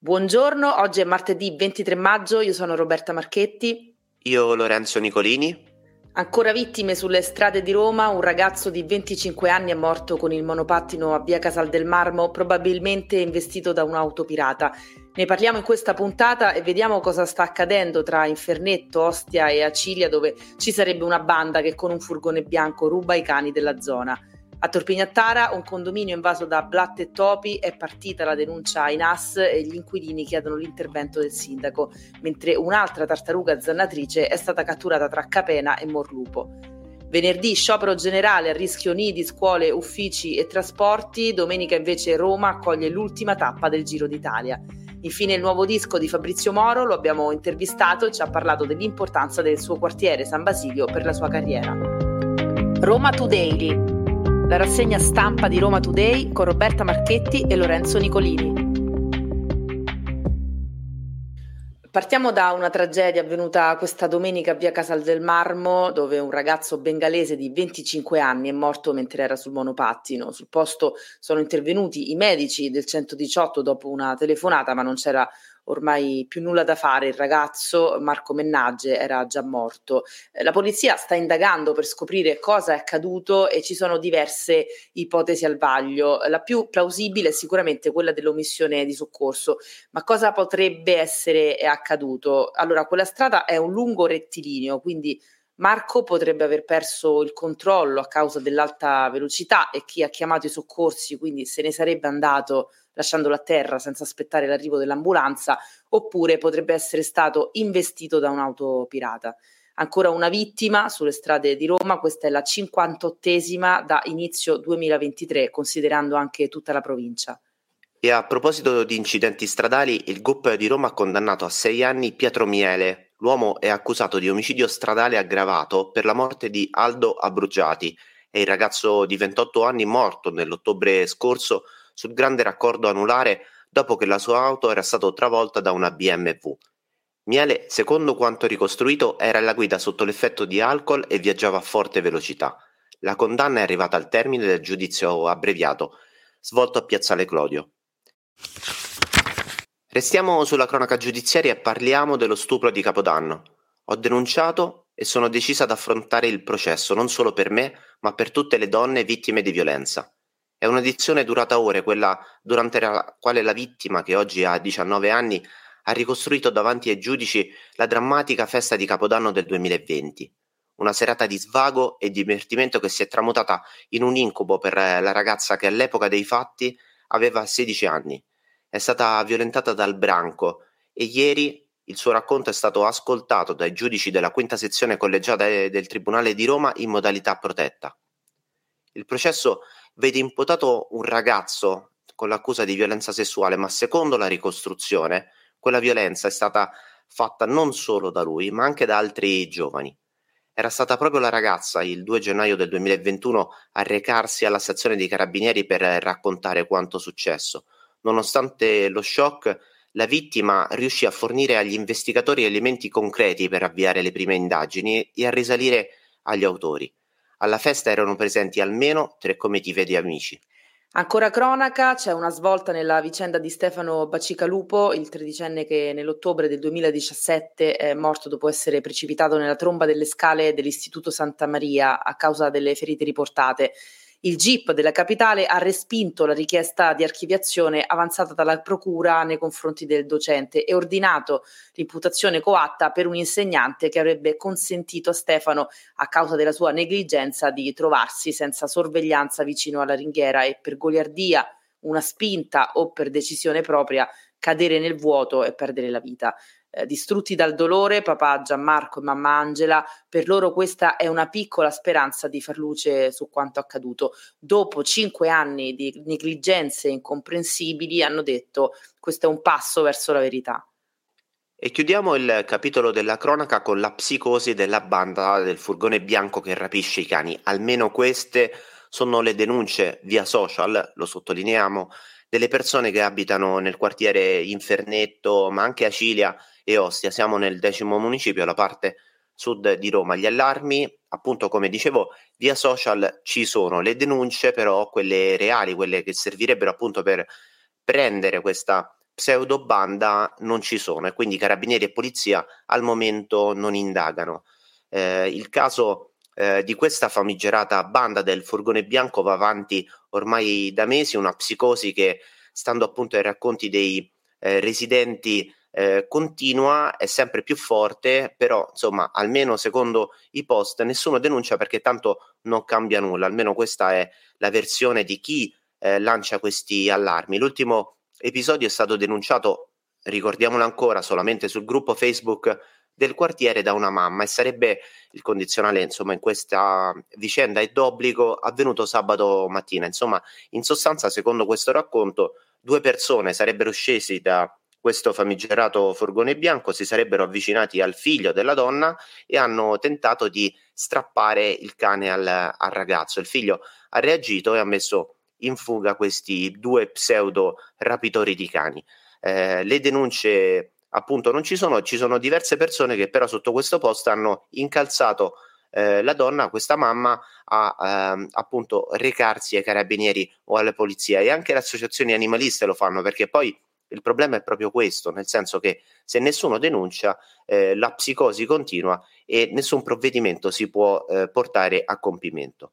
Buongiorno, oggi è martedì 23 maggio, io sono Roberta Marchetti. Io Lorenzo Nicolini. Ancora vittime sulle strade di Roma, un ragazzo di 25 anni è morto con il monopattino a via Casal del Marmo, probabilmente investito da un'auto pirata. Ne parliamo in questa puntata e vediamo cosa sta accadendo tra Infernetto, Ostia e Acilia, dove ci sarebbe una banda che con un furgone bianco ruba i cani della zona. A Torpignattara, un condominio invaso da blatte e topi, è partita la denuncia in AS e gli inquilini chiedono l'intervento del sindaco, mentre un'altra tartaruga zannatrice è stata catturata tra Capena e Morlupo. Venerdì sciopero generale a rischio nidi, scuole, uffici e trasporti, domenica invece Roma accoglie l'ultima tappa del Giro d'Italia. Infine il nuovo disco di Fabrizio Moro, lo abbiamo intervistato e ci ha parlato dell'importanza del suo quartiere San Basilio per la sua carriera. Roma Today la rassegna stampa di Roma Today con Roberta Marchetti e Lorenzo Nicolini. Partiamo da una tragedia avvenuta questa domenica a via Casal del Marmo, dove un ragazzo bengalese di 25 anni è morto mentre era sul monopattino. Sul posto sono intervenuti i medici del 118 dopo una telefonata, ma non c'era ormai più nulla da fare, il ragazzo Marco Mennagge era già morto. Eh, la polizia sta indagando per scoprire cosa è accaduto e ci sono diverse ipotesi al vaglio. La più plausibile è sicuramente quella dell'omissione di soccorso, ma cosa potrebbe essere accaduto? Allora, quella strada è un lungo rettilineo, quindi Marco potrebbe aver perso il controllo a causa dell'alta velocità e chi ha chiamato i soccorsi, quindi se ne sarebbe andato lasciandolo a terra senza aspettare l'arrivo dell'ambulanza, oppure potrebbe essere stato investito da un'auto pirata. Ancora una vittima sulle strade di Roma, questa è la 58esima da inizio 2023, considerando anche tutta la provincia. E a proposito di incidenti stradali, il GUP di Roma ha condannato a sei anni Pietro Miele. L'uomo è accusato di omicidio stradale aggravato per la morte di Aldo Abrugiati e il ragazzo di 28 anni morto nell'ottobre scorso sul grande raccordo anulare dopo che la sua auto era stata travolta da una BMW. Miele, secondo quanto ricostruito, era alla guida sotto l'effetto di alcol e viaggiava a forte velocità. La condanna è arrivata al termine del giudizio abbreviato, svolto a Piazzale Clodio. Restiamo sulla cronaca giudiziaria e parliamo dello stupro di Capodanno. Ho denunciato e sono decisa ad affrontare il processo non solo per me, ma per tutte le donne vittime di violenza. È un'edizione durata ore, quella durante la quale la vittima, che oggi ha 19 anni, ha ricostruito davanti ai giudici la drammatica festa di Capodanno del 2020. Una serata di svago e divertimento che si è tramutata in un incubo per la ragazza che all'epoca dei fatti aveva 16 anni. È stata violentata dal branco e ieri il suo racconto è stato ascoltato dai giudici della quinta sezione collegiata del Tribunale di Roma in modalità protetta. Il processo vede imputato un ragazzo con l'accusa di violenza sessuale, ma secondo la ricostruzione, quella violenza è stata fatta non solo da lui, ma anche da altri giovani. Era stata proprio la ragazza, il 2 gennaio del 2021, a recarsi alla stazione dei carabinieri per raccontare quanto successo. Nonostante lo shock, la vittima riuscì a fornire agli investigatori elementi concreti per avviare le prime indagini e a risalire agli autori. Alla festa erano presenti almeno tre comitive di amici. Ancora cronaca, c'è una svolta nella vicenda di Stefano Bacicalupo, il tredicenne che nell'ottobre del 2017 è morto dopo essere precipitato nella tromba delle scale dell'Istituto Santa Maria a causa delle ferite riportate. Il GIP della capitale ha respinto la richiesta di archiviazione avanzata dalla Procura nei confronti del docente e ordinato l'imputazione coatta per un insegnante che avrebbe consentito a Stefano, a causa della sua negligenza, di trovarsi senza sorveglianza vicino alla ringhiera e per goliardia, una spinta o per decisione propria cadere nel vuoto e perdere la vita. Eh, distrutti dal dolore, papà Gianmarco e mamma Angela, per loro questa è una piccola speranza di far luce su quanto accaduto. Dopo cinque anni di negligenze incomprensibili hanno detto questo è un passo verso la verità. E chiudiamo il capitolo della cronaca con la psicosi della banda del furgone bianco che rapisce i cani. Almeno queste sono le denunce via social, lo sottolineiamo, delle persone che abitano nel quartiere Infernetto, ma anche Acilia e Ostia. Siamo nel decimo municipio, la parte sud di Roma. Gli allarmi, appunto, come dicevo, via social ci sono le denunce, però quelle reali, quelle che servirebbero appunto per prendere questa pseudo banda non ci sono e quindi carabinieri e polizia al momento non indagano. Eh, il caso eh, di questa famigerata banda del furgone bianco va avanti ormai da mesi, una psicosi che, stando appunto ai racconti dei eh, residenti, eh, continua, è sempre più forte, però insomma, almeno secondo i post, nessuno denuncia perché tanto non cambia nulla, almeno questa è la versione di chi eh, lancia questi allarmi. L'ultimo episodio è stato denunciato, ricordiamolo ancora, solamente sul gruppo Facebook del quartiere da una mamma e sarebbe il condizionale insomma in questa vicenda. È d'obbligo avvenuto sabato mattina. Insomma in sostanza secondo questo racconto due persone sarebbero scesi da questo famigerato furgone bianco si sarebbero avvicinati al figlio della donna e hanno tentato di strappare il cane al, al ragazzo. Il figlio ha reagito e ha messo in fuga questi due pseudo rapitori di cani. Eh, le denunce appunto non ci sono, ci sono diverse persone che però sotto questo post hanno incalzato eh, la donna, questa mamma, a ehm, appunto recarsi ai carabinieri o alla polizia. E anche le associazioni animaliste lo fanno perché poi il problema è proprio questo, nel senso che se nessuno denuncia eh, la psicosi continua e nessun provvedimento si può eh, portare a compimento.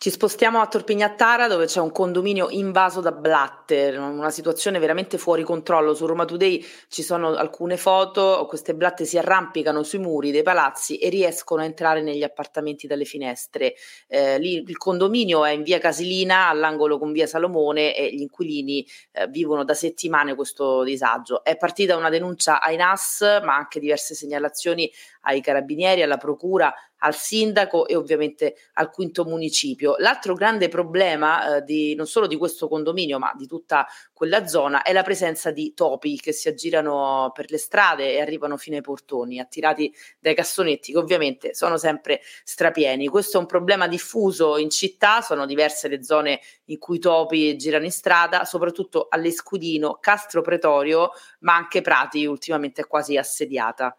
Ci spostiamo a Torpignattara dove c'è un condominio invaso da blatte, una situazione veramente fuori controllo. Su Roma Today ci sono alcune foto, queste blatte si arrampicano sui muri dei palazzi e riescono a entrare negli appartamenti dalle finestre. Eh, lì il condominio è in via Casilina, all'angolo con via Salomone e gli inquilini eh, vivono da settimane questo disagio. È partita una denuncia ai NAS, ma anche diverse segnalazioni ai carabinieri, alla procura, al sindaco e ovviamente al quinto municipio. L'altro grande problema eh, di, non solo di questo condominio ma di tutta quella zona è la presenza di topi che si aggirano per le strade e arrivano fino ai portoni, attirati dai cassonetti che ovviamente sono sempre strapieni. Questo è un problema diffuso in città, sono diverse le zone in cui i topi girano in strada, soprattutto all'Escudino, Castro Pretorio, ma anche Prati ultimamente è quasi assediata.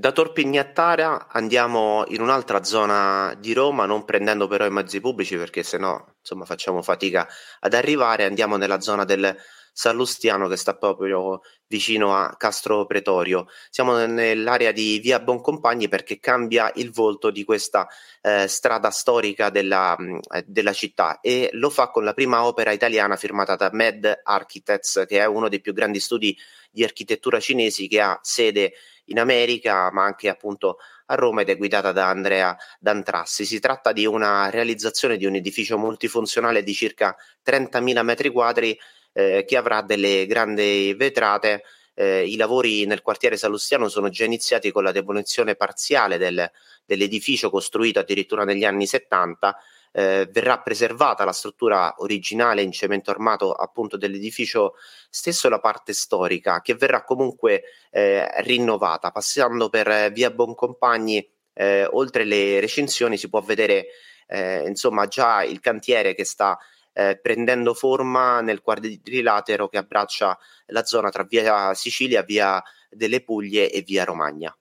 Da Torpignattara andiamo in un'altra zona di Roma, non prendendo però i mezzi pubblici perché sennò insomma facciamo fatica ad arrivare. Andiamo nella zona del Sallustiano che sta proprio vicino a Castro Pretorio. Siamo nell'area di Via Boncompagni perché cambia il volto di questa eh, strada storica della, eh, della, città e lo fa con la prima opera italiana firmata da Med Architects, che è uno dei più grandi studi di architettura cinesi che ha sede in America, ma anche appunto a Roma ed è guidata da Andrea Dantrassi. Si tratta di una realizzazione di un edificio multifunzionale di circa 30.000 metri quadri eh, che avrà delle grandi vetrate. Eh, I lavori nel quartiere Salustiano sono già iniziati con la demolizione parziale del, dell'edificio costruito addirittura negli anni 70 eh, verrà preservata la struttura originale in cemento armato appunto dell'edificio stesso la parte storica che verrà comunque eh, rinnovata passando per via Boncompagni eh, oltre le recinzioni si può vedere eh, insomma già il cantiere che sta eh, prendendo forma nel quadrilatero che abbraccia la zona tra via Sicilia, via delle Puglie e via Romagna.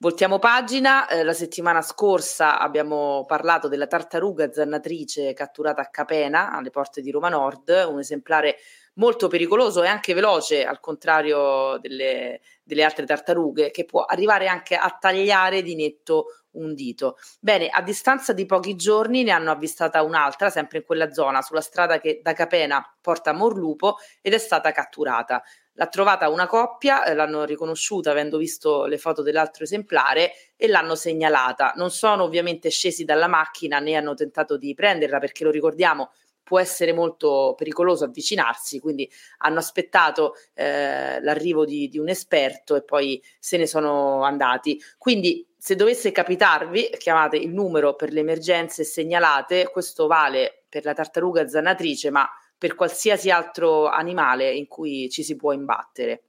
Voltiamo pagina, eh, la settimana scorsa abbiamo parlato della tartaruga zannatrice catturata a Capena, alle porte di Roma Nord, un esemplare molto pericoloso e anche veloce, al contrario delle, delle altre tartarughe, che può arrivare anche a tagliare di netto un dito. Bene, a distanza di pochi giorni ne hanno avvistata un'altra, sempre in quella zona, sulla strada che da Capena porta a Morlupo ed è stata catturata. L'ha trovata una coppia, eh, l'hanno riconosciuta avendo visto le foto dell'altro esemplare e l'hanno segnalata. Non sono ovviamente scesi dalla macchina né hanno tentato di prenderla perché lo ricordiamo, può essere molto pericoloso avvicinarsi, quindi hanno aspettato eh, l'arrivo di, di un esperto e poi se ne sono andati. Quindi se dovesse capitarvi, chiamate il numero per le emergenze segnalate, questo vale per la tartaruga zannatrice, ma per qualsiasi altro animale in cui ci si può imbattere.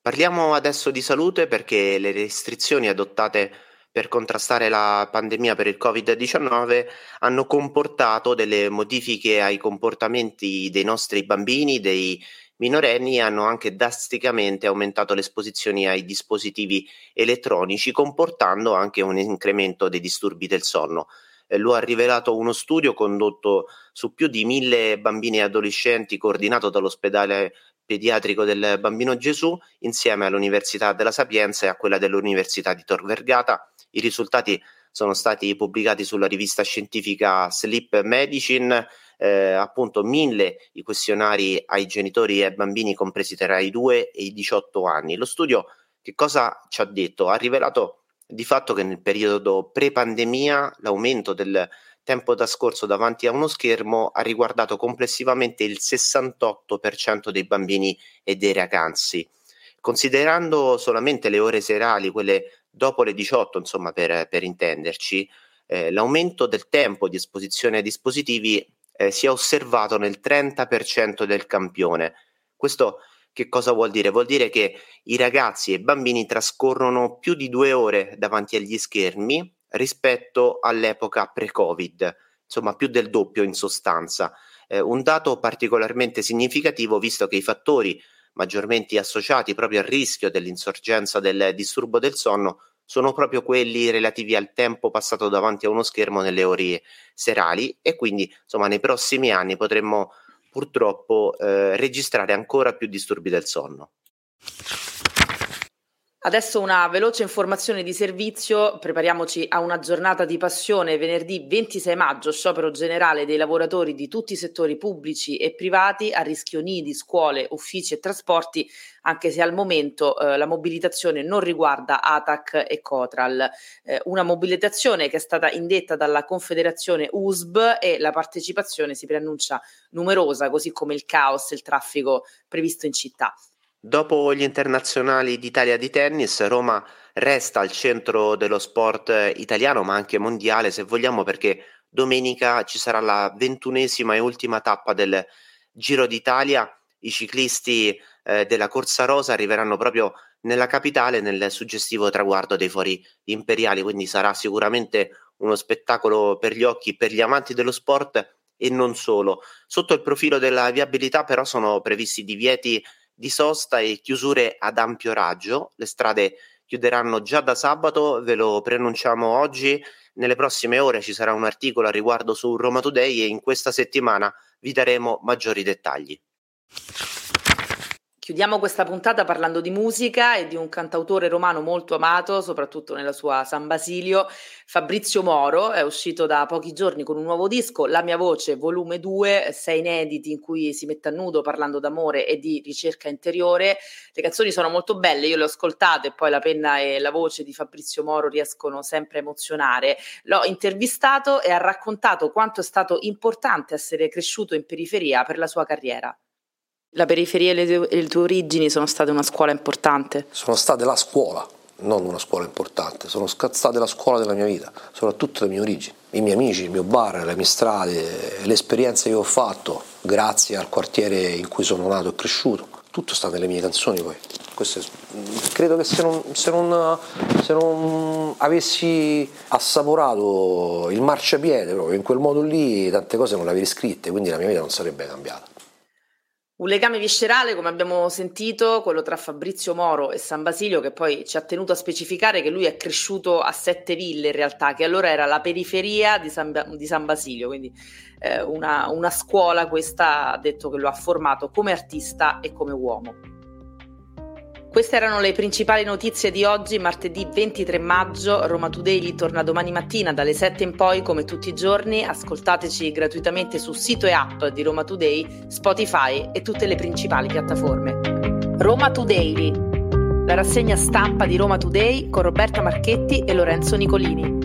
Parliamo adesso di salute perché le restrizioni adottate per contrastare la pandemia per il Covid-19 hanno comportato delle modifiche ai comportamenti dei nostri bambini, dei minorenni e hanno anche drasticamente aumentato le esposizioni ai dispositivi elettronici, comportando anche un incremento dei disturbi del sonno. Eh, lo ha rivelato uno studio condotto su più di mille bambini e adolescenti coordinato dall'ospedale pediatrico del Bambino Gesù insieme all'Università della Sapienza e a quella dell'Università di Tor Vergata. I risultati sono stati pubblicati sulla rivista scientifica Sleep Medicine, eh, appunto mille i questionari ai genitori e bambini compresi tra i 2 e i 18 anni. Lo studio che cosa ci ha detto? Ha rivelato di fatto che nel periodo pre-pandemia l'aumento del tempo trascorso davanti a uno schermo ha riguardato complessivamente il 68% dei bambini e dei ragazzi. Considerando solamente le ore serali, quelle dopo le 18, insomma, per, per intenderci, eh, l'aumento del tempo di esposizione ai dispositivi eh, si è osservato nel 30% del campione. Questo che cosa vuol dire? Vuol dire che i ragazzi e i bambini trascorrono più di due ore davanti agli schermi rispetto all'epoca pre-Covid, insomma più del doppio in sostanza. Eh, un dato particolarmente significativo visto che i fattori maggiormente associati proprio al rischio dell'insorgenza del disturbo del sonno sono proprio quelli relativi al tempo passato davanti a uno schermo nelle ore serali e quindi insomma nei prossimi anni potremmo purtroppo eh, registrare ancora più disturbi del sonno. Adesso una veloce informazione di servizio, prepariamoci a una giornata di passione venerdì 26 maggio, sciopero generale dei lavoratori di tutti i settori pubblici e privati a rischio nidi, scuole, uffici e trasporti, anche se al momento eh, la mobilitazione non riguarda ATAC e Cotral. Eh, una mobilitazione che è stata indetta dalla Confederazione USB e la partecipazione si preannuncia numerosa, così come il caos e il traffico previsto in città. Dopo gli internazionali d'Italia di tennis, Roma resta al centro dello sport italiano, ma anche mondiale, se vogliamo, perché domenica ci sarà la ventunesima e ultima tappa del Giro d'Italia. I ciclisti eh, della Corsa Rosa arriveranno proprio nella capitale nel suggestivo traguardo dei fori imperiali, quindi sarà sicuramente uno spettacolo per gli occhi, per gli amanti dello sport e non solo. Sotto il profilo della viabilità però sono previsti divieti di sosta e chiusure ad ampio raggio. Le strade chiuderanno già da sabato, ve lo preannunciamo oggi. Nelle prossime ore ci sarà un articolo a riguardo su Roma Today e in questa settimana vi daremo maggiori dettagli. Chiudiamo questa puntata parlando di musica e di un cantautore romano molto amato, soprattutto nella sua San Basilio, Fabrizio Moro. È uscito da pochi giorni con un nuovo disco, La mia voce, volume 2, sei inediti in cui si mette a nudo parlando d'amore e di ricerca interiore. Le canzoni sono molto belle, io le ho ascoltate e poi la penna e la voce di Fabrizio Moro riescono sempre a emozionare. L'ho intervistato e ha raccontato quanto è stato importante essere cresciuto in periferia per la sua carriera. La periferia e le, tue, le tue origini sono state una scuola importante? Sono state la scuola, non una scuola importante, sono state la scuola della mia vita, soprattutto le mie origini, i miei amici, il mio bar, le mie strade, le esperienze che ho fatto grazie al quartiere in cui sono nato e cresciuto. Tutto sta nelle mie canzoni poi. Questo è, credo che se non, se, non, se non, avessi assaporato il marciapiede proprio in quel modo lì, tante cose non le avrei scritte, quindi la mia vita non sarebbe cambiata. Un legame viscerale, come abbiamo sentito, quello tra Fabrizio Moro e San Basilio, che poi ci ha tenuto a specificare che lui è cresciuto a Sette Ville in realtà, che allora era la periferia di San, di San Basilio, quindi eh, una, una scuola questa ha detto che lo ha formato come artista e come uomo. Queste erano le principali notizie di oggi, martedì 23 maggio. Roma Today torna domani mattina dalle 7 in poi, come tutti i giorni. Ascoltateci gratuitamente sul sito e app di Roma Today, Spotify e tutte le principali piattaforme. Roma Today, la rassegna stampa di Roma Today con Roberta Marchetti e Lorenzo Nicolini.